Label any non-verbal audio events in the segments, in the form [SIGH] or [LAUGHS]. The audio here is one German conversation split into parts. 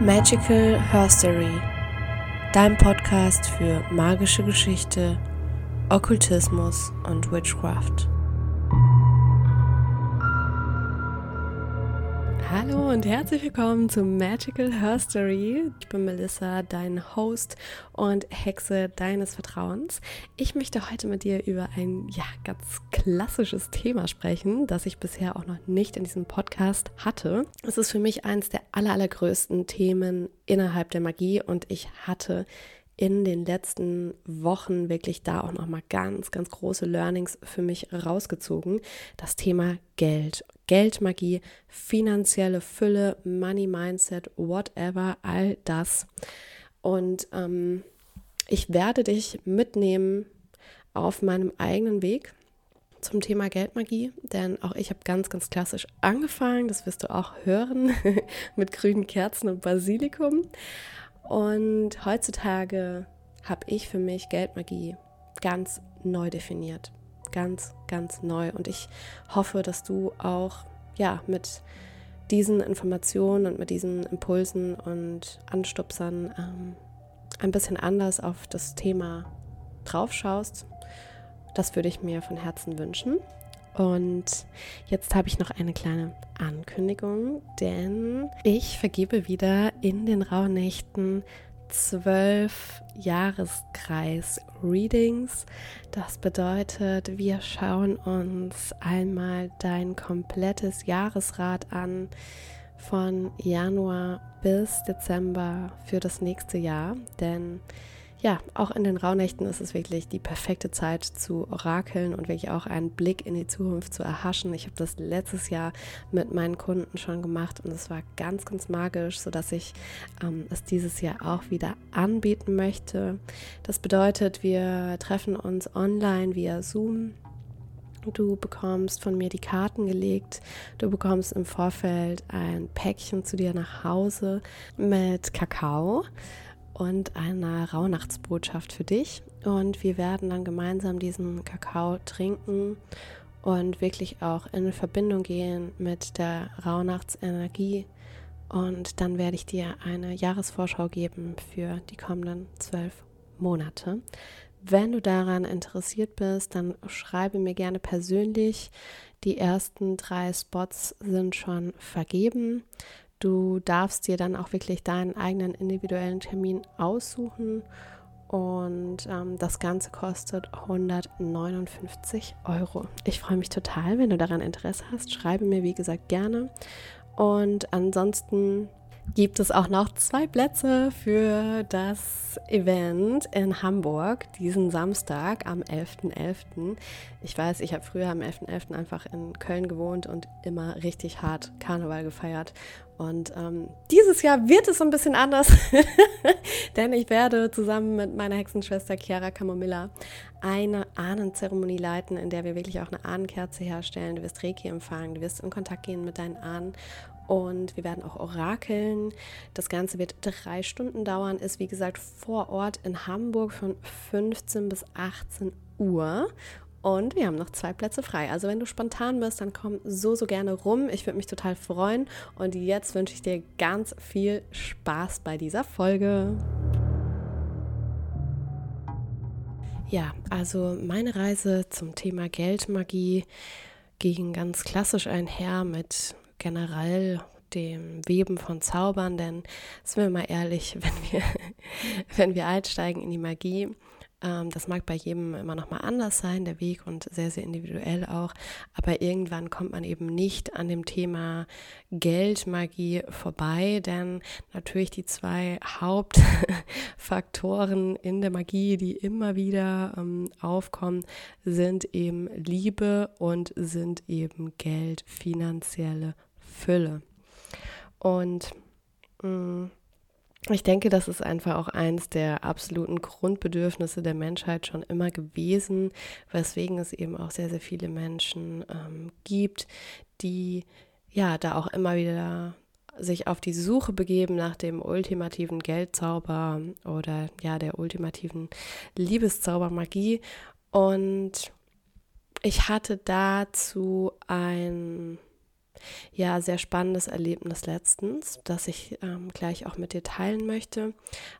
Magical Herstory, dein Podcast für magische Geschichte, Okkultismus und Witchcraft. Hallo und herzlich willkommen zu Magical Herstory. Ich bin Melissa, dein Host und Hexe deines Vertrauens. Ich möchte heute mit dir über ein ja ganz klassisches Thema sprechen, das ich bisher auch noch nicht in diesem Podcast hatte. Es ist für mich eines der aller, allergrößten Themen innerhalb der Magie und ich hatte in den letzten Wochen wirklich da auch noch mal ganz ganz große Learnings für mich rausgezogen. Das Thema Geld, Geldmagie, finanzielle Fülle, Money Mindset, whatever, all das. Und ähm, ich werde dich mitnehmen auf meinem eigenen Weg zum Thema Geldmagie, denn auch ich habe ganz, ganz klassisch angefangen, das wirst du auch hören, [LAUGHS] mit grünen Kerzen und Basilikum. Und heutzutage habe ich für mich Geldmagie ganz neu definiert. Ganz, ganz neu. Und ich hoffe, dass du auch ja, mit diesen Informationen und mit diesen Impulsen und Anstupsern ähm, ein bisschen anders auf das Thema drauf schaust. Das würde ich mir von Herzen wünschen. Und jetzt habe ich noch eine kleine Ankündigung, denn ich vergebe wieder in den Rauhnächten zwölf Jahreskreis-Readings. Das bedeutet, wir schauen uns einmal dein komplettes Jahresrad an von Januar bis Dezember für das nächste Jahr, denn ja, auch in den Rauhnächten ist es wirklich die perfekte Zeit zu orakeln und wirklich auch einen Blick in die Zukunft zu erhaschen. Ich habe das letztes Jahr mit meinen Kunden schon gemacht und es war ganz, ganz magisch, sodass ich ähm, es dieses Jahr auch wieder anbieten möchte. Das bedeutet, wir treffen uns online via Zoom Du bekommst von mir die Karten gelegt. Du bekommst im Vorfeld ein Päckchen zu dir nach Hause mit Kakao und eine Rauhnachtsbotschaft für dich. Und wir werden dann gemeinsam diesen Kakao trinken und wirklich auch in Verbindung gehen mit der Rauhnachtsenergie. Und dann werde ich dir eine Jahresvorschau geben für die kommenden zwölf Monate. Wenn du daran interessiert bist, dann schreibe mir gerne persönlich. Die ersten drei Spots sind schon vergeben. Du darfst dir dann auch wirklich deinen eigenen individuellen Termin aussuchen und ähm, das Ganze kostet 159 Euro. Ich freue mich total, wenn du daran Interesse hast. Schreibe mir, wie gesagt, gerne. Und ansonsten gibt es auch noch zwei Plätze für das Event in Hamburg diesen Samstag am 11.11. .11. Ich weiß, ich habe früher am 11.11. .11. einfach in Köln gewohnt und immer richtig hart Karneval gefeiert. Und ähm, dieses Jahr wird es ein bisschen anders, [LAUGHS] denn ich werde zusammen mit meiner Hexenschwester Chiara Camomilla eine Ahnenzeremonie leiten, in der wir wirklich auch eine Ahnenkerze herstellen. Du wirst Reiki empfangen, du wirst in Kontakt gehen mit deinen Ahnen und wir werden auch orakeln. Das Ganze wird drei Stunden dauern, ist wie gesagt vor Ort in Hamburg von 15 bis 18 Uhr. Und wir haben noch zwei Plätze frei. Also wenn du spontan bist, dann komm so, so gerne rum. Ich würde mich total freuen. Und jetzt wünsche ich dir ganz viel Spaß bei dieser Folge. Ja, also meine Reise zum Thema Geldmagie ging ganz klassisch einher mit generell dem Weben von Zaubern, denn sind wir mal ehrlich, [LAUGHS] wenn wir, wenn wir einsteigen in die Magie, ähm, das mag bei jedem immer noch mal anders sein, der Weg und sehr, sehr individuell auch, aber irgendwann kommt man eben nicht an dem Thema Geldmagie vorbei, denn natürlich die zwei Hauptfaktoren in der Magie, die immer wieder ähm, aufkommen, sind eben Liebe und sind eben Geld, finanzielle Fülle. Und mh, mm, ich denke, das ist einfach auch eins der absoluten Grundbedürfnisse der Menschheit schon immer gewesen, weswegen es eben auch sehr, sehr viele Menschen ähm, gibt, die ja da auch immer wieder sich auf die Suche begeben nach dem ultimativen Geldzauber oder ja der ultimativen Liebeszaubermagie. Und ich hatte dazu ein ja, sehr spannendes Erlebnis letztens, das ich ähm, gleich auch mit dir teilen möchte.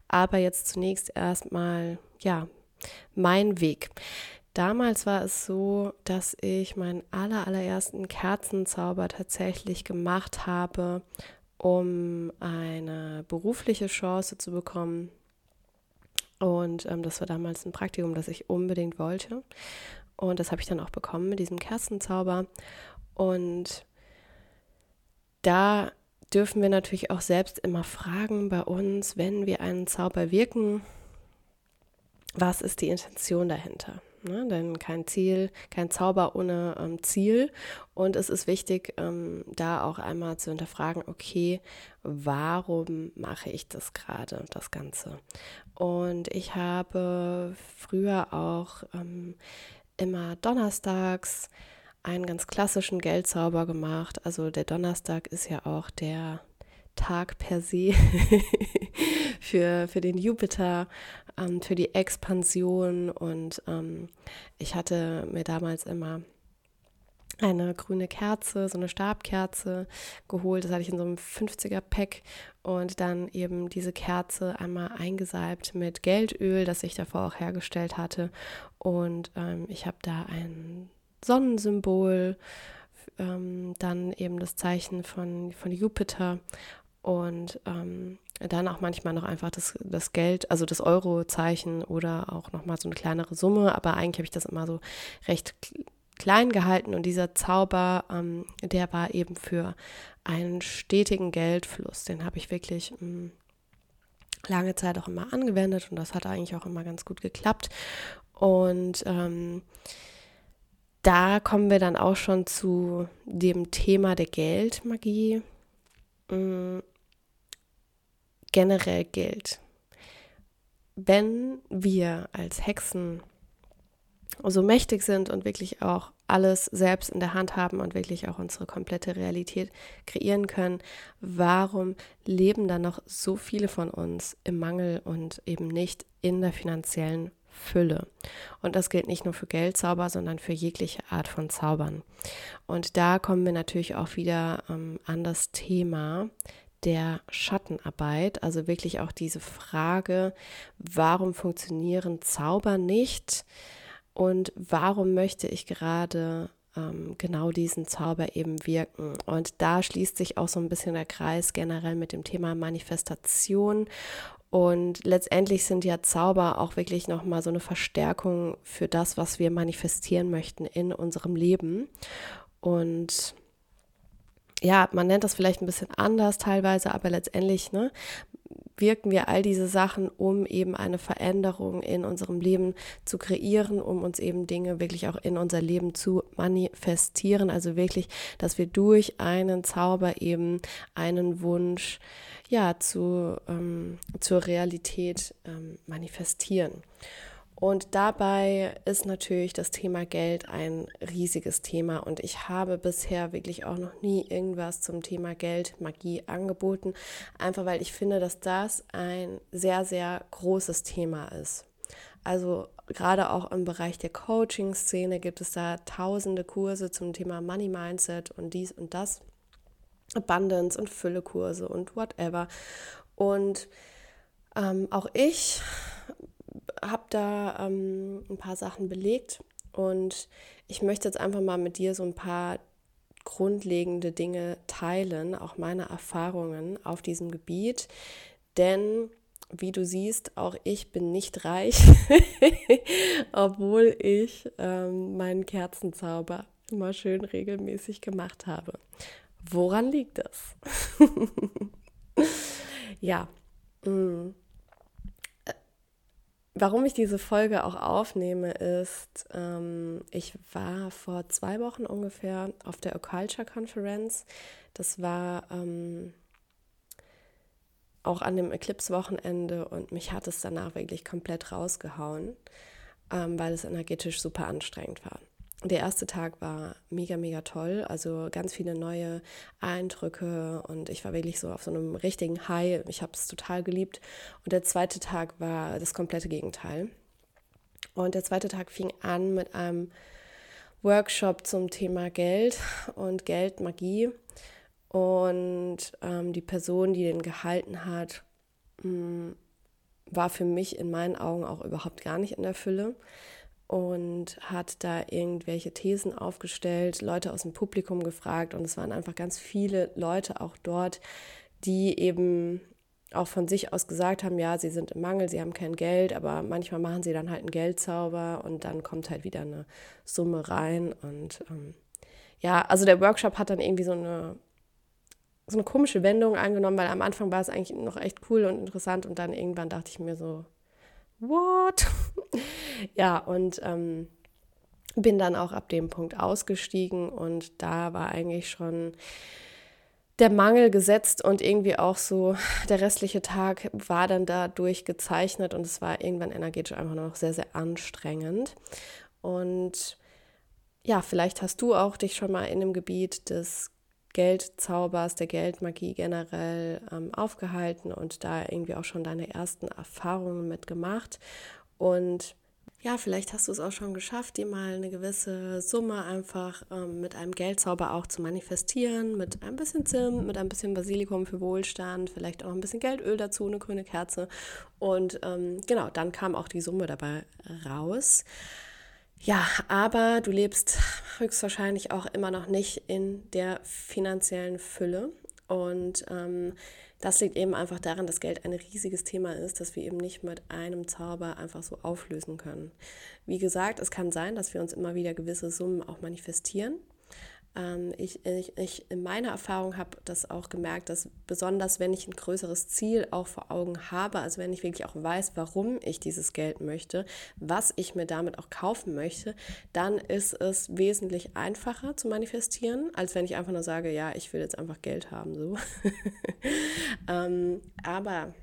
Aber jetzt zunächst erstmal, ja, mein Weg. Damals war es so, dass ich meinen aller, allerersten Kerzenzauber tatsächlich gemacht habe, um eine berufliche Chance zu bekommen. Und ähm, das war damals ein Praktikum, das ich unbedingt wollte. Und das habe ich dann auch bekommen mit diesem Kerzenzauber. Und da dürfen wir natürlich auch selbst immer fragen bei uns, wenn wir einen Zauber wirken, was ist die Intention dahinter? Ne? Denn kein Ziel, kein Zauber ohne ähm, Ziel. Und es ist wichtig, ähm, da auch einmal zu hinterfragen, okay, warum mache ich das gerade, das Ganze? Und ich habe früher auch ähm, immer donnerstags einen ganz klassischen Geldzauber gemacht. Also der Donnerstag ist ja auch der Tag per se [LAUGHS] für, für den Jupiter, ähm, für die Expansion. Und ähm, ich hatte mir damals immer eine grüne Kerze, so eine Stabkerze geholt. Das hatte ich in so einem 50er-Pack und dann eben diese Kerze einmal eingesalbt mit Geldöl, das ich davor auch hergestellt hatte. Und ähm, ich habe da ein Sonnensymbol, ähm, dann eben das Zeichen von, von Jupiter und ähm, dann auch manchmal noch einfach das, das Geld, also das Eurozeichen oder auch nochmal so eine kleinere Summe, aber eigentlich habe ich das immer so recht klein gehalten und dieser Zauber, ähm, der war eben für einen stetigen Geldfluss, den habe ich wirklich mh, hm, lange Zeit auch immer angewendet und das hat eigentlich auch immer ganz gut geklappt. Und ähm, da kommen wir dann auch schon zu dem Thema der Geldmagie. Hm, generell gilt. Wenn wir als Hexen so mächtig sind und wirklich auch alles selbst in der Hand haben und wirklich auch unsere komplette Realität kreieren können, warum leben dann noch so viele von uns im Mangel und eben nicht in der finanziellen Fülle? Und das gilt nicht nur für Geldzauber, sondern für jegliche Art von Zaubern. Und da kommen wir natürlich auch wieder ähm, an das Thema der Schattenarbeit, also wirklich auch diese Frage, warum funktionieren Zauber nicht und warum möchte ich gerade ähm, genau diesen Zauber eben wirken. Und da schließt sich auch so ein bisschen der Kreis generell mit dem Thema Manifestation. Und letztendlich sind ja Zauber auch wirklich nochmal so eine Verstärkung für das, was wir manifestieren möchten in unserem Leben. Und ja, man nennt das vielleicht ein bisschen anders teilweise, aber letztendlich ne, wirken wir all diese Sachen, um eben eine Veränderung in unserem Leben zu kreieren, um uns eben Dinge wirklich auch in unser Leben zu manifestieren. Also wirklich, dass wir durch einen Zauber eben einen Wunsch ja zu, ähm, zur Realität ähm, manifestieren. Und dabei ist natürlich das Thema Geld ein riesiges Thema. Und ich habe bisher wirklich auch noch nie irgendwas zum Thema Geld, Magie angeboten. Einfach weil ich finde, dass das ein sehr, sehr großes Thema ist. Also gerade auch im Bereich der Coaching-Szene gibt es da tausende Kurse zum Thema Money Mindset und dies und das. Abundance und Füllekurse und whatever. Und ähm, auch ich habe da ähm, ein paar Sachen belegt und ich möchte jetzt einfach mal mit dir so ein paar grundlegende Dinge teilen, auch meine Erfahrungen auf diesem Gebiet. Denn wie du siehst, auch ich bin nicht reich, [LAUGHS] obwohl ich ähm, meinen Kerzenzauber immer schön regelmäßig gemacht habe. Woran liegt das? [LAUGHS] ja. Mm. Warum ich diese Folge auch aufnehme, ist, ähm, ich war vor zwei Wochen ungefähr auf der Occulture Conference. Das war ähm, auch an dem Eclipse-Wochenende und mich hat es danach wirklich komplett rausgehauen, ähm, weil es energetisch super anstrengend war der erste Tag war mega, mega toll. Also ganz viele neue Eindrücke und ich war wirklich so auf so einem richtigen High. Ich habe es total geliebt. Und der zweite Tag war das komplette Gegenteil. Und der zweite Tag fing an mit einem Workshop zum Thema Geld und Geldmagie. Und ähm, die Person, die den gehalten hat, mh, mm, war für mich in meinen Augen auch überhaupt gar nicht in der Fülle und hat da irgendwelche Thesen aufgestellt, Leute aus dem Publikum gefragt und es waren einfach ganz viele Leute auch dort, die eben auch von sich aus gesagt haben, ja, sie sind im Mangel, sie haben kein Geld, aber manchmal machen sie dann halt einen Geldzauber und dann kommt halt wieder eine Summe rein. Und ähm, ja, also der Workshop hat dann irgendwie so eine, so eine komische Wendung angenommen, weil am Anfang war es eigentlich noch echt cool und interessant und dann irgendwann dachte ich mir so, what? [LAUGHS] ja, und ähm, bin dann auch ab dem Punkt ausgestiegen und da war eigentlich schon der Mangel gesetzt und irgendwie auch so der restliche Tag war dann dadurch gezeichnet und es war irgendwann energetisch einfach nur noch sehr, sehr anstrengend. Und ja, vielleicht hast du auch dich schon mal in dem Gebiet des Geldzaubers, der Geldmagie generell ähm, aufgehalten und da irgendwie auch schon deine ersten Erfahrungen mitgemacht. Und ja, vielleicht hast du es auch schon geschafft, dir mal eine gewisse Summe einfach ähm, mit einem Geldzauber auch zu manifestieren, mit ein bisschen Zimt, mit ein bisschen Basilikum für Wohlstand, vielleicht auch ein bisschen Geldöl dazu, eine grüne Kerze. Und ähm, genau, dann kam auch die Summe dabei raus. Ja, aber du lebst höchstwahrscheinlich auch immer noch nicht in der finanziellen Fülle. Und ähm, das liegt eben einfach daran, dass Geld ein riesiges Thema ist, das wir eben nicht mit einem Zauber einfach so auflösen können. Wie gesagt, es kann sein, dass wir uns immer wieder gewisse Summen auch manifestieren. Ähm, ich, ich, ich, in meiner Erfahrung habe das auch gemerkt, dass besonders wenn ich ein größeres Ziel auch vor Augen habe, also wenn ich wirklich auch weiß, warum ich dieses Geld möchte, was ich mir damit auch kaufen möchte, dann ist es wesentlich einfacher zu manifestieren, als wenn ich einfach nur sage, ja, ich will jetzt einfach Geld haben. So. [LAUGHS] ähm, aber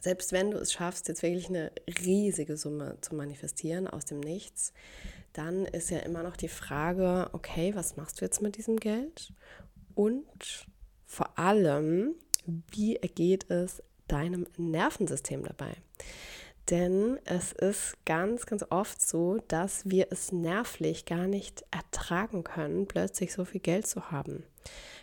selbst wenn du es schaffst, jetzt wirklich eine riesige Summe zu manifestieren aus dem Nichts, dann ist ja immer noch die Frage, okay, was machst du jetzt mit diesem Geld? Und vor allem, wie geht es deinem Nervensystem dabei? Denn es ist ganz, ganz oft so, dass wir es nervlich gar nicht ertragen können, plötzlich so viel Geld zu haben.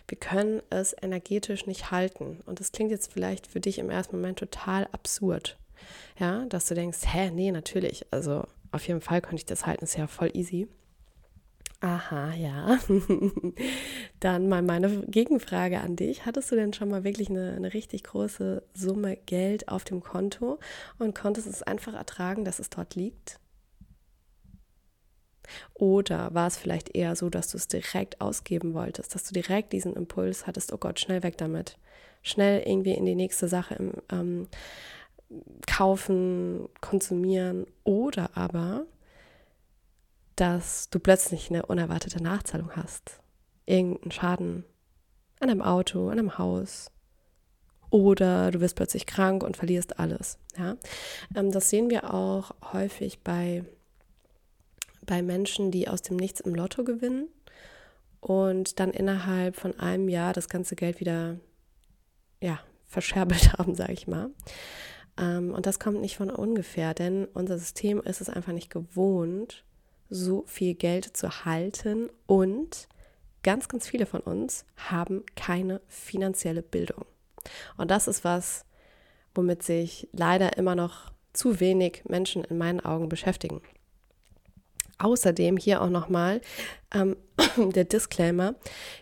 Wir können es energetisch nicht halten. Und das klingt jetzt vielleicht für dich im ersten Moment total absurd. Ja, dass du denkst, hä, nee, natürlich. Also auf jeden Fall konnte ich das halten, ist ja voll easy. Aha, ja. [LAUGHS] Dann mal meine Gegenfrage an dich. Hattest du denn schon mal wirklich eine, eine, richtig große Summe Geld auf dem Konto und konntest es einfach ertragen, dass es dort liegt? Oder war es vielleicht eher so, dass du es direkt ausgeben wolltest, dass du direkt diesen Impuls hattest, oh Gott, schnell weg damit, schnell irgendwie in die nächste Sache im, ähm, kaufen, konsumieren oder aber, dass du plötzlich eine unerwartete Nachzahlung hast. Irgendeinen Schaden an einem Auto, an einem Haus. Oder du wirst plötzlich krank und verlierst alles. Ja? Ähm, das sehen wir auch häufig bei, bei Menschen, die aus dem Nichts im Lotto gewinnen und dann innerhalb von einem Jahr das ganze Geld wieder ja, verscherbelt [LAUGHS] haben, sage ich mal. Ähm, und das kommt nicht von ungefähr, denn unser System ist es einfach nicht gewohnt, so viel Geld zu halten und ganz, ganz viele von uns haben keine finanzielle Bildung. Und das ist was, womit sich leider immer noch zu wenig Menschen in meinen Augen beschäftigen. Außerdem hier auch nochmal ähm, [CLEARS THROAT] der Disclaimer: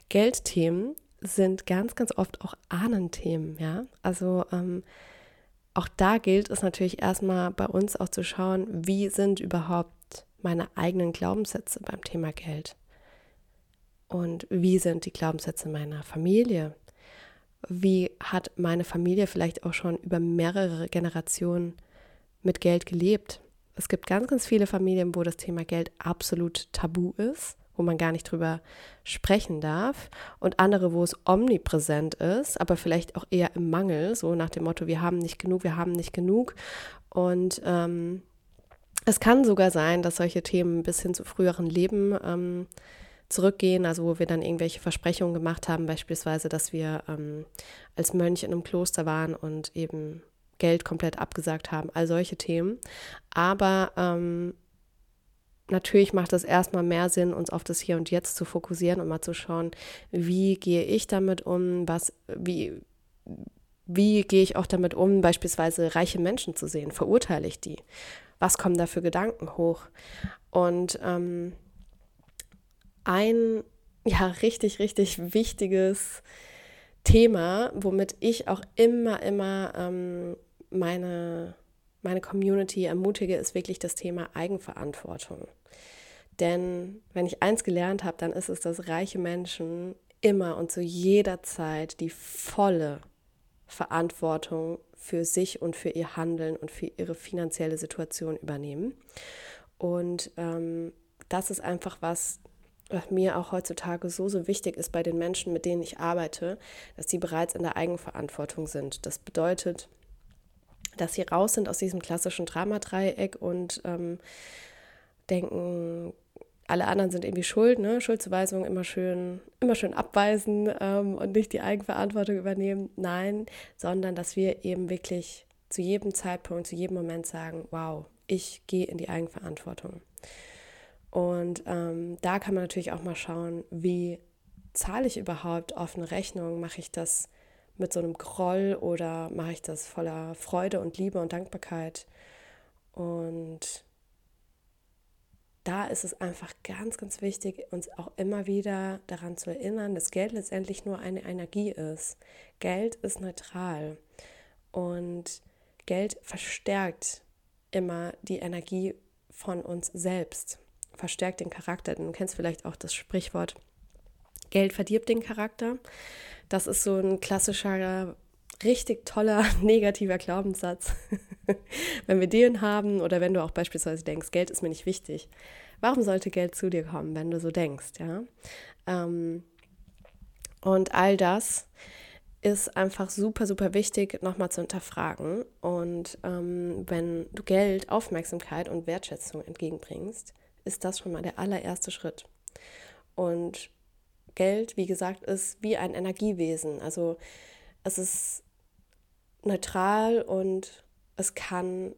Geldthemen sind ganz, ganz oft auch Ahnenthemen. Ja, also ähm, auch da gilt es natürlich erstmal bei uns auch zu schauen, wie sind überhaupt meine eigenen Glaubenssätze beim Thema Geld? Und wie sind die Glaubenssätze meiner Familie? Wie hat meine Familie vielleicht auch schon über mehrere Generationen mit Geld gelebt? Es gibt ganz, ganz viele Familien, wo das Thema Geld absolut tabu ist wo man gar nicht drüber sprechen darf und andere, wo es omnipräsent ist, aber vielleicht auch eher im Mangel, so nach dem Motto, wir haben nicht genug, wir haben nicht genug. Und ähm, es kann sogar sein, dass solche Themen bis hin zu früheren Leben ähm, zurückgehen, also wo wir dann irgendwelche Versprechungen gemacht haben, beispielsweise, dass wir ähm, als Mönch in einem Kloster waren und eben Geld komplett abgesagt haben, all solche Themen. Aber ähm, natürlich macht es erstmal mehr Sinn, uns auf das Hier und Jetzt zu fokussieren und mal zu schauen, wie gehe ich damit um, was, wie, wie gehe ich auch damit um, beispielsweise reiche Menschen zu sehen? Verurteile ich die? Was kommen da für Gedanken hoch? Und ähm, ein ja richtig, richtig wichtiges Thema, womit ich auch immer, immer ähm, meine, meine Community ermutige, ist wirklich das Thema Eigenverantwortung. Denn wenn ich eins gelernt habe, dann ist es, dass reiche Menschen immer und zu jeder Zeit die volle Verantwortung für sich und für ihr Handeln und für ihre finanzielle Situation übernehmen. Und ähm, das ist einfach was, was mir auch heutzutage so, so wichtig ist bei den Menschen, mit denen ich arbeite, dass sie bereits in der Eigenverantwortung sind. Das bedeutet, dass sie raus sind aus diesem klassischen Dramadreieck und ähm, denken, alle anderen sind irgendwie schuld, ne? Schuldzuweisung immer schön, immer schön abweisen ähm, und nicht die Eigenverantwortung übernehmen. Nein, sondern dass wir eben wirklich zu jedem Zeitpunkt, zu jedem Moment sagen, wow, ich gehe in die Eigenverantwortung. Und ähm, da kann man natürlich auch mal schauen, wie zahle ich überhaupt auf eine Rechnung? Mache ich das mit so einem Groll oder mache ich das voller Freude und Liebe und Dankbarkeit? Und da ist es einfach ganz, ganz wichtig, uns auch immer wieder daran zu erinnern, dass Geld letztendlich nur eine Energie ist. Geld ist neutral und Geld verstärkt immer die Energie von uns selbst, verstärkt den Charakter. Du kennst vielleicht auch das Sprichwort, Geld verdirbt den Charakter. Das ist so ein klassischer richtig toller [LAUGHS] negativer Glaubenssatz. [LAUGHS] wenn wir den haben oder wenn du auch beispielsweise denkst, Geld ist mir nicht wichtig, warum sollte Geld zu dir kommen, wenn du so denkst, ja? Ähm, und all das ist einfach super, super wichtig, nochmal zu hinterfragen. Und ähm, wenn du Geld, Aufmerksamkeit und Wertschätzung entgegenbringst, ist das schon mal der allererste Schritt. Und Geld, wie gesagt, ist wie ein Energiewesen. Also es ist neutral und es kann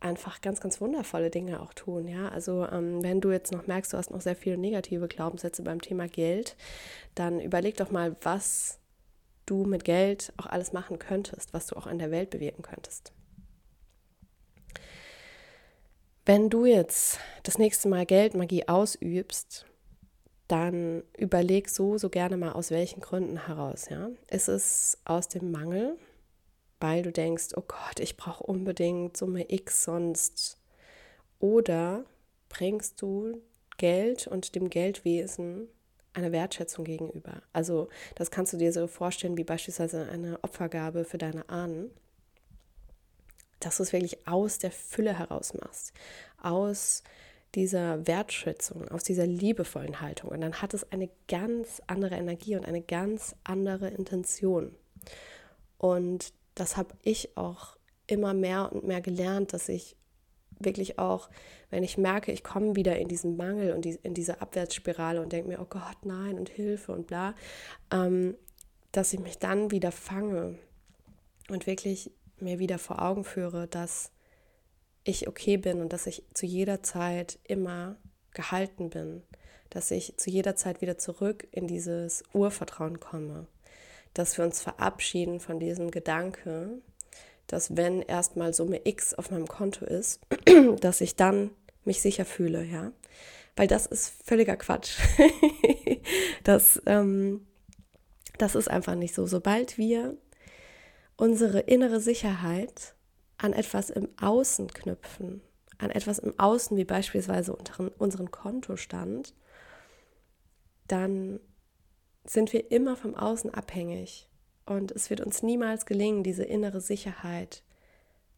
einfach ganz, ganz wundervolle Dinge auch tun. Ja, also ähm, wenn du jetzt noch merkst, du hast noch sehr viele negative Glaubenssätze beim Thema Geld, dann überleg doch mal, was du mit Geld auch alles machen könntest, was du auch in der Welt bewirken könntest. Wenn du jetzt das nächste Mal Geldmagie ausübst, dann überleg so, so gerne mal aus welchen Gründen heraus. Ja? Ist es aus dem Mangel? Weil du denkst, oh Gott, ich brauche unbedingt Summe X sonst. Oder bringst du Geld und dem Geldwesen eine Wertschätzung gegenüber. Also das kannst du dir so vorstellen wie beispielsweise eine Opfergabe für deine Ahnen, dass du es wirklich aus der Fülle heraus machst, aus dieser Wertschätzung, aus dieser liebevollen Haltung. Und dann hat es eine ganz andere Energie und eine ganz andere Intention. Und das habe ich auch immer mehr und mehr gelernt, dass ich wirklich auch, wenn ich merke, ich komme wieder in diesen Mangel und die, in diese Abwärtsspirale und denke mir, oh Gott, nein und Hilfe und bla, ähm, dass ich mich dann wieder fange und wirklich mir wieder vor Augen führe, dass ich okay bin und dass ich zu jeder Zeit immer gehalten bin, dass ich zu jeder Zeit wieder zurück in dieses Urvertrauen komme dass wir uns verabschieden von diesem Gedanke, dass wenn erstmal Summe X auf meinem Konto ist, [CLEARS THROAT] dass ich dann mich sicher fühle, ja. Weil das ist völliger Quatsch. [LAUGHS] das, ähm, das ist einfach nicht so. Sobald wir unsere innere Sicherheit an etwas im Außen knüpfen, an etwas im Außen, wie beispielsweise unseren, unseren Kontostand, dann sind wir immer vom Außen abhängig. Und es wird uns niemals gelingen, diese innere Sicherheit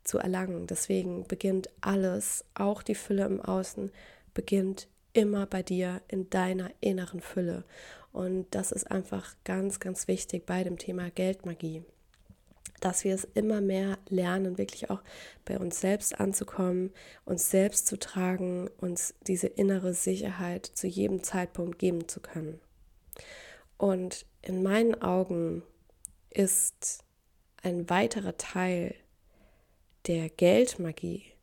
zu erlangen. Deswegen beginnt alles, auch die Fülle im Außen, beginnt immer bei dir in deiner inneren Fülle. Und das ist einfach ganz, ganz wichtig bei dem Thema Geldmagie, dass wir es immer mehr lernen, wirklich auch bei uns selbst anzukommen, uns selbst zu tragen, uns diese innere Sicherheit zu jedem Zeitpunkt geben zu können. Und in meinen Augen ist ein weiterer Teil der Geldmagie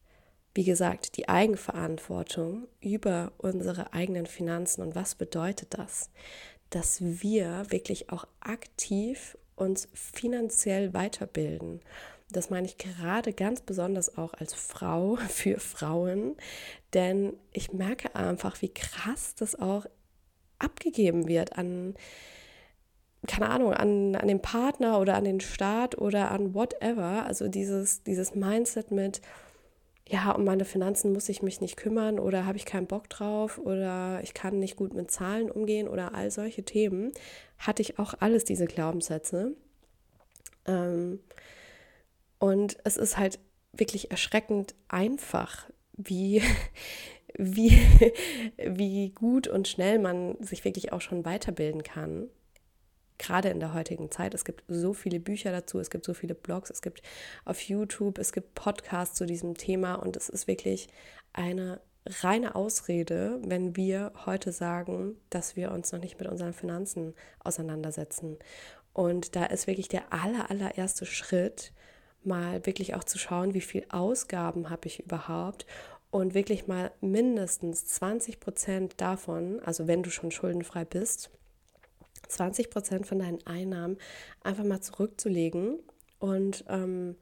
wie gesagt, die Eigenverantwortung über unsere eigenen Finanzen. Und was bedeutet das? Dass wir wirklich auch aktiv uns finanziell weiterbilden. Das meine ich gerade ganz besonders auch als Frau [LAUGHS] für Frauen, denn ich merke einfach, wie krass das auch abgegeben wird an, keine Ahnung, an, an den Partner oder an den Staat oder an whatever. Also dieses, dieses Mindset mit, ja, um meine Finanzen muss ich mich nicht kümmern oder habe ich keinen Bock drauf oder ich kann nicht gut mit Zahlen umgehen oder all solche Themen, hatte ich auch alles diese Glaubenssätze. Ähm, und es ist halt wirklich erschreckend einfach, wie, [LAUGHS] wie, [LAUGHS] wie gut und schnell man sich wirklich auch schon weiterbilden kann gerade in der heutigen Zeit. Es gibt so viele Bücher dazu, es gibt so viele Blogs, es gibt auf YouTube, es gibt Podcasts zu diesem Thema und es ist wirklich eine reine Ausrede, wenn wir heute sagen, dass wir uns noch nicht mit unseren Finanzen auseinandersetzen. Und da ist wirklich der aller, allererste Schritt, mal wirklich auch zu schauen, wie viel Ausgaben habe ich überhaupt und wirklich mal mindestens 20 Prozent davon, also wenn du schon schuldenfrei bist, 20 Prozent von deinen Einnahmen einfach mal zurückzulegen und ähm,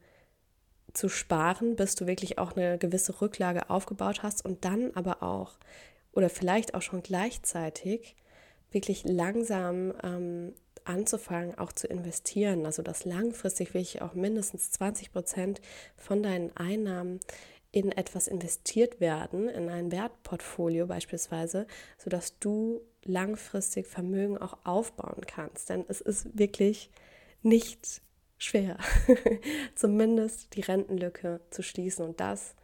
zu sparen, bis du wirklich auch eine gewisse Rücklage aufgebaut hast und dann aber auch oder vielleicht auch schon gleichzeitig wirklich langsam ähm, anzufangen, auch zu investieren. Also dass langfristig wirklich auch mindestens 20 Prozent von deinen Einnahmen in etwas investiert werden, in ein Wertportfolio beispielsweise, sodass du langfristig Vermögen auch aufbauen kannst. Denn es ist wirklich nicht schwer, [LAUGHS] zumindest die Rentenlücke zu schließen. Und das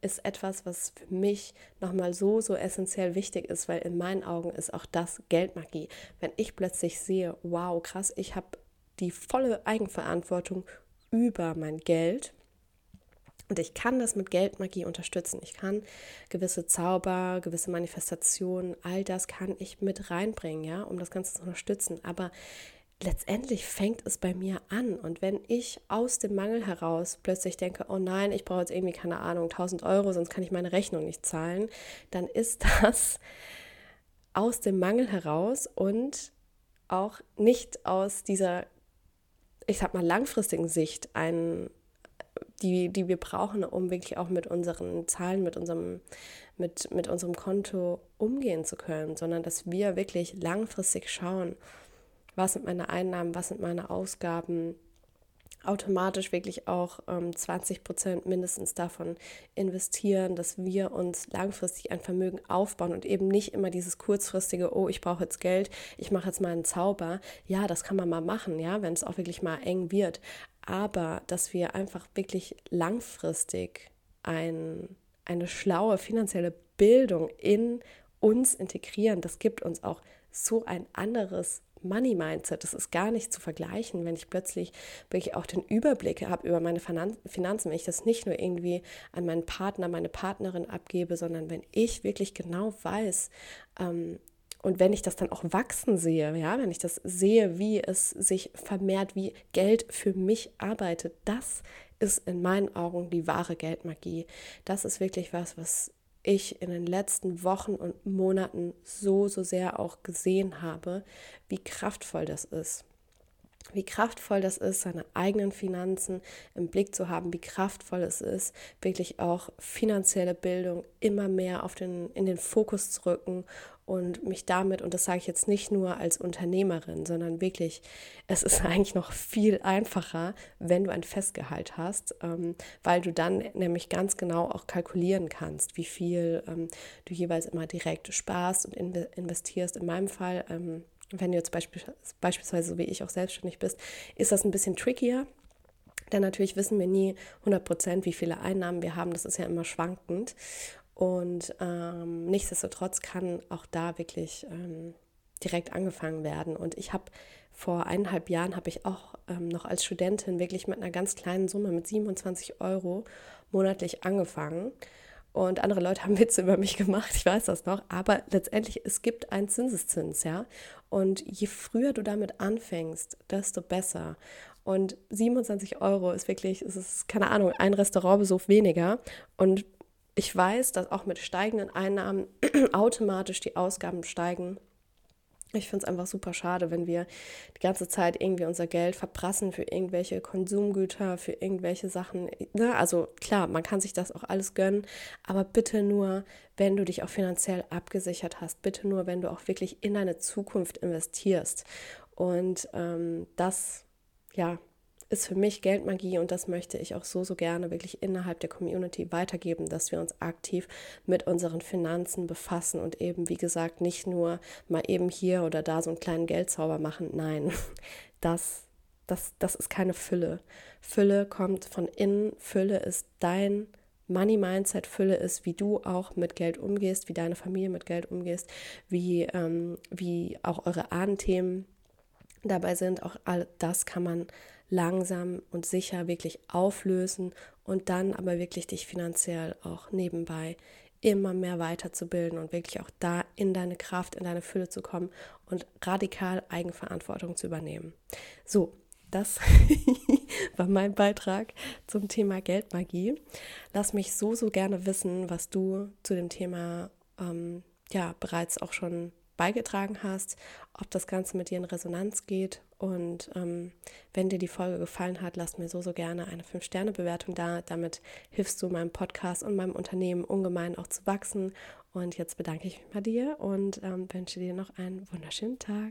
ist etwas, was für mich nochmal so, so essentiell wichtig ist, weil in meinen Augen ist auch das Geldmagie. Wenn ich plötzlich sehe, wow, krass, ich habe die volle Eigenverantwortung über mein Geld und ich kann das mit Geldmagie unterstützen. Ich kann gewisse Zauber, gewisse Manifestationen, all das kann ich mit reinbringen, ja, um das Ganze zu unterstützen. Aber letztendlich fängt es bei mir an. Und wenn ich aus dem Mangel heraus plötzlich denke, oh nein, ich brauche jetzt irgendwie keine Ahnung, 1000 Euro, sonst kann ich meine Rechnung nicht zahlen, dann ist [LAUGHS] das aus dem Mangel heraus und auch nicht aus dieser, ich sag mal, langfristigen Sicht ein die, die wir brauchen, um wirklich auch mit unseren Zahlen, mit unserem, mit, mit unserem Konto umgehen zu können, sondern dass wir wirklich langfristig schauen, was sind meine Einnahmen, was sind meine Ausgaben, automatisch wirklich auch ähm, 20 Prozent mindestens davon investieren, dass wir uns langfristig ein Vermögen aufbauen und eben nicht immer dieses kurzfristige, oh, ich brauche jetzt Geld, ich mache jetzt mal einen Zauber. Ja, das kann man mal machen, ja, wenn es auch wirklich mal eng wird. Aber dass wir einfach wirklich langfristig ein, eine schlaue finanzielle Bildung in uns integrieren, das gibt uns auch so ein anderes Money Mindset. Das ist gar nicht zu vergleichen, wenn ich plötzlich wirklich auch den Überblick habe über meine Finanzen, wenn ich das nicht nur irgendwie an meinen Partner, meine Partnerin abgebe, sondern wenn ich wirklich genau weiß, ähm, und wenn ich das dann auch wachsen sehe, ja, wenn ich das sehe, wie es sich vermehrt, wie Geld für mich arbeitet, das ist in meinen Augen die wahre Geldmagie. Das ist wirklich was, was ich in den letzten Wochen und Monaten so, so sehr auch gesehen habe, wie kraftvoll das ist. Wie kraftvoll das ist, seine eigenen Finanzen im Blick zu haben, wie kraftvoll es ist, wirklich auch finanzielle Bildung immer mehr auf den, in den Fokus zu rücken und mich damit, und das sage ich jetzt nicht nur als Unternehmerin, sondern wirklich, es ist [LAUGHS] eigentlich noch viel einfacher, wenn du ein Festgehalt hast, ähm, weil du dann nämlich ganz genau auch kalkulieren kannst, wie viel ähm, du jeweils immer direkt sparst und in, investierst. In meinem Fall, ähm, wenn du jetzt beispiel, beispielsweise so wie ich auch selbstständig bist, ist das ein bisschen trickier. Denn natürlich wissen wir nie 100 Prozent, wie viele Einnahmen wir haben. Das ist ja immer schwankend. Und ähm, nichtsdestotrotz kann auch da wirklich ähm, direkt angefangen werden. Und ich habe vor eineinhalb Jahren habe ich auch ähm, noch als Studentin wirklich mit einer ganz kleinen Summe, mit 27 Euro monatlich angefangen. Und andere Leute haben Witze über mich gemacht, ich weiß das noch. Aber letztendlich, es gibt einen Zinseszins, ja. Und je früher du damit anfängst, desto besser. Und 27 Euro ist wirklich, es ist, keine Ahnung, ein Restaurantbesuch weniger. Und ich weiß, dass auch mit steigenden Einnahmen [CLEARS THROAT] automatisch die Ausgaben steigen. Ich finde es einfach super schade, wenn wir die ganze Zeit irgendwie unser Geld verprassen für irgendwelche Konsumgüter, für irgendwelche Sachen. Ne? Also klar, man kann sich das auch alles gönnen, aber bitte nur, wenn du dich auch finanziell abgesichert hast. Bitte nur, wenn du auch wirklich in deine Zukunft investierst. Und ähm, das, ja, ist für mich Geldmagie und das möchte ich auch so, so gerne wirklich innerhalb der Community weitergeben, dass wir uns aktiv mit unseren Finanzen befassen und eben, wie gesagt, nicht nur mal eben hier oder da so einen kleinen Geldzauber machen. Nein, [LAUGHS] das, das, das ist keine Fülle. Fülle kommt von innen, Fülle ist dein Money Mindset Fülle ist, wie du auch mit Geld umgehst, wie deine Familie mit Geld umgehst, wie, ähm, wie auch eure Ahnenthemen dabei sind. Auch all das kann man langsam und sicher wirklich auflösen und dann aber wirklich dich finanziell auch nebenbei immer mehr weiterzubilden und wirklich auch da in deine Kraft, in deine Fülle zu kommen und radikal Eigenverantwortung zu übernehmen. So, das [LAUGHS] war mein Beitrag zum Thema Geldmagie. Lass mich so, so gerne wissen, was du zu dem Thema ähm, ja bereits auch schon beigetragen hast, ob das Ganze mit dir in Resonanz geht. Und ähm, wenn dir die Folge gefallen hat, lass mir so, so gerne eine 5-Sterne-Bewertung da. Damit hilfst du meinem Podcast und meinem Unternehmen ungemein auch zu wachsen. Und jetzt bedanke ich mich bei dir und ähm, wünsche dir noch einen wunderschönen Tag.